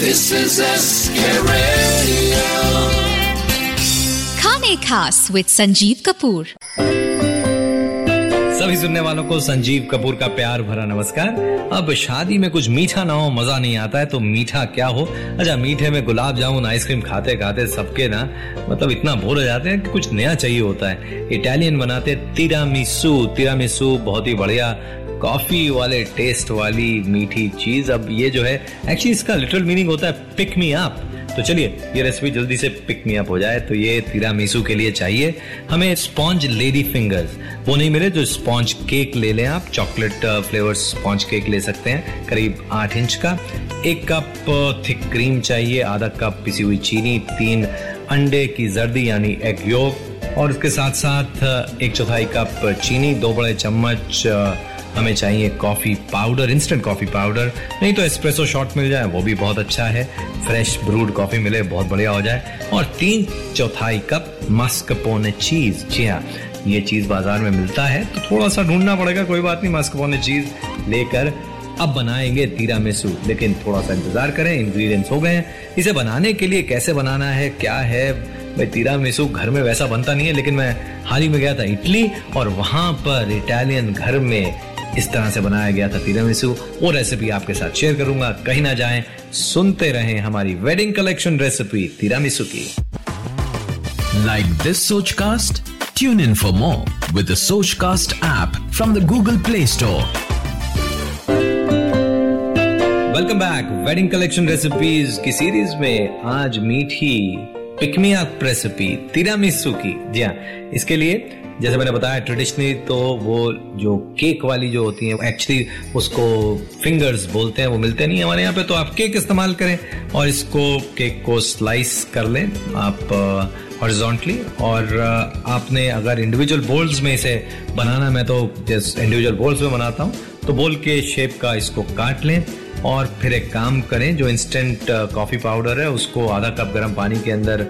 This is SK Radio. Khane Khas with Sanjeev Kapoor. सभी सुनने वालों को संजीव कपूर का प्यार भरा नमस्कार। अब शादी में कुछ मीठा ना हो, मज़ा नहीं आता है तो मीठा क्या हो? अच्छा मीठे में गुलाब जामुन, आइसक्रीम खाते खाते सबके ना मतलब इतना बोर हो जाते हैं कि कुछ नया चाहिए होता है। इटालियन बनाते तिरामिसू। तिरामिसू बहुत ही बढ़िया कॉफ़ी वाले टेस्ट वाली मीठी चीज़। अब ये जो है एक्चुअली इसका लिटरल मीनिंग होता है पिक मी अप तो चलिए ये रेसिपी जल्दी से पिक मी अप हो जाए तो ये तिरामिसू के लिए चाहिए। हमें स्पॉन्ज लेडी फिंगर्स वो नहीं मिले तो स्पॉन्ज केक ले लें आप। चॉकलेट फ्लेवर स्पॉन्ज केक ले सकते हैं करीब आठ इंच का। एक कप थिक क्रीम चाहिए आधा कप पिसी हुई चीनी तीन अंडे की जर्दी यानी एग योग और उसके साथ साथ एक चौथाई कप चीनी दो बड़े चम्मच अ, हमें चाहिए coffee powder instant coffee powder नहीं तो एस्प्रेसो शॉट मिल जाए, वो भी बहुत अच्छा है। फ्रेश ब्रूड कॉफ़ी मिले, बहुत बढ़िया हो जाए। और तीन चौथाई कप मस्क मस्कपोने चीज़ जी हाँ ये चीज़ बाज़ार में मिलता है तो थोड़ा सा ढूंढना पड़ेगा, कोई बात नहीं मस्क मस्कपोने चीज़ लेकर अब बनाएँगे तीरा तीरामिसू। लेकिन थोड़ा सा इंतज़ार करें इंग्रेडिएंट्स हो गए हैं। इसे बनाने के लिए कैसे बनाना है, क्या है? भाई, तीरामिसू घर में वैसा बनता नहीं है, लेकिन मैं हाल ही में गया था इटली, और वहाँ पर इटालियन घर में इस तरह से बनाया गया था तीरामिसू वो रेसिपी आपके साथ शेयर करूँगा। कहीं ना जाएँ सुनते रहें हमारी वेडिंग कलेक्शन रेसिपी तीरामिसू की। Like this Sochcast? Tune in for more with Sochcast app from the Google Play Store welcome back wedding collection recipes की सीरीज़ में आज मीठी पिकमिया रेसिपी तिरामिसू की जी हाँ इसके लिए, जैसे मैंने बताया ट्रेडिशनली तो वो जो केक वाली जो होती है एक्चुअली उसको फिंगर्स बोलते हैं, वो मिलते नहीं हमारे यहाँ पे तो आप केक इस्तेमाल करें और इसको केक को स्लाइस कर लें आप हॉरिजॉन्टली और आपने अगर इंडिविजुअल बोल्स में इसे बनाना मैं तो जैसे इंडिविजुअल बोल्स में बनाता हूँ तो बोल के शेप का इसको काट लें और फिर एक काम करें, जो इंस्टेंट कॉफ़ी पाउडर है, उसको आधा कप गर्म पानी के अंदर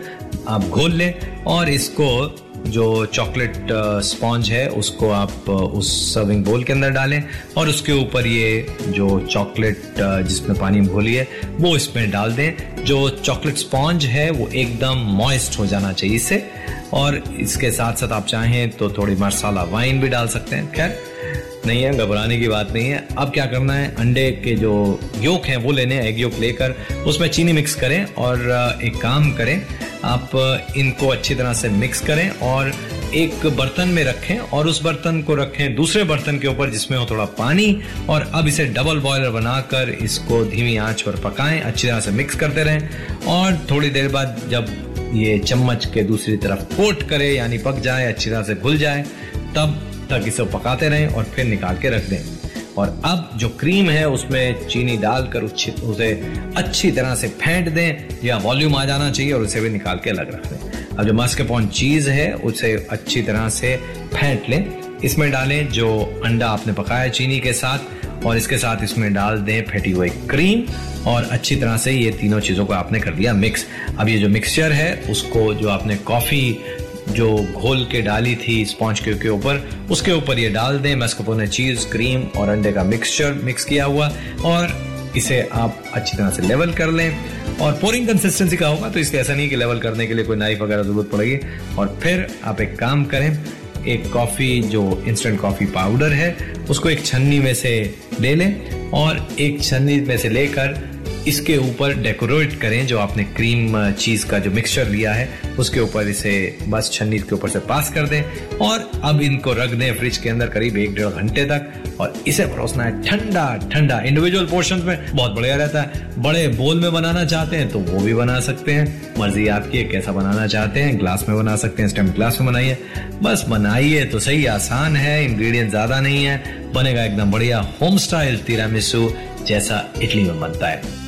आप घोल लें और इसको जो चॉकलेट स्पॉन्ज है, उसको आप उस सर्विंग बोल के अंदर डालें और उसके ऊपर ये जो चॉकलेट जिसमें पानी घोली है, वो इसमें डाल दें। जो चॉकलेट स्पॉन्ज है, वो एकदम मॉइस्ट हो जाना चाहिए इससे और इसके साथ साथ आप चाहें तो थोड़ी मसाला वाइन भी डाल सकते हैं। खैर नहीं है, घबराने की बात नहीं है। अब क्या करना है? अंडे के जो योक हैं, वो लेने एग योक लेकर। उसमें चीनी मिक्स करें और एक काम करें, आप इनको अच्छी तरह से मिक्स करें और एक बर्तन में रखें और उस बर्तन को रखें दूसरे बर्तन के ऊपर जिसमें हो थोड़ा पानी और अब इसे डबल बॉयलर बनाकर इसको धीमी आँच पर पकाएँ, अच्छी तरह से मिक्स करते रहें और थोड़ी देर बाद जब ये चम्मच के दूसरी तरफ़ कोट करे, यानी पक जाए, अच्छी तरह से घुल जाए, तब तक इसे पकाते रहें और फिर निकाल के रख दें। और अब जो क्रीम है, उसमें चीनी डालकर उसे अच्छी तरह से फेंट दें या वॉल्यूम आ जाना चाहिए और उसे भी निकाल के अलग रख दें। अब जो मस्कपॉन चीज़ है, उसे अच्छी तरह से फेंट लें। इसमें डालें जो अंडा आपने पकाया चीनी के साथ और इसके साथ इसमें डाल दें फेंटी हुई क्रीम और अच्छी तरह से ये तीनों चीज़ों को आपने कर दिया मिक्स अब ये जो मिक्सचर है, उसको जो आपने कॉफ़ी जो घोल के डाली थी स्पॉन्ज के ऊपर, उसके ऊपर ये डाल दें। मैस्कोपोने चीज़ क्रीम और अंडे का मिक्सचर मिक्स किया हुआ और इसे आप अच्छी तरह से लेवल कर लें। और पोरिंग कंसिस्टेंसी का होगा तो इसके ऐसा नहीं कि लेवल करने के लिए कोई नाइफ वगैरह ज़रूरत पड़ेगी। और फिर आप एक काम करें, एक कॉफ़ी जो इंस्टेंट कॉफ़ी पाउडर है, उसको एक छन्नी में से ले लें और एक छन्नी में से लेकर इसके ऊपर डेकोरेट करें जो आपने क्रीम चीज़ का जो मिक्सचर लिया है, उसके ऊपर इसे बस छन्नी के ऊपर से पास कर दें। और अब इनको रख दें फ्रिज के अंदर करीब एक डेढ़ घंटे तक, और इसे परोसना है ठंडा ठंडा। इंडिविजुअल पोर्शन में बहुत बढ़िया रहता है। बड़े बोल में बनाना चाहते हैं तो वो भी बना सकते हैं। मर्ज़ी आपकी है, कैसा बनाना चाहते हैं ग्लास में बना सकते हैं स्टेम ग्लास में बनाइए। बस बनाइए तो सही, आसान है इंग्रेडिएंट ज़्यादा नहीं है। बनेगा एकदम बढ़िया होम स्टाइल तिरामिसू जैसा इटली में बनता है।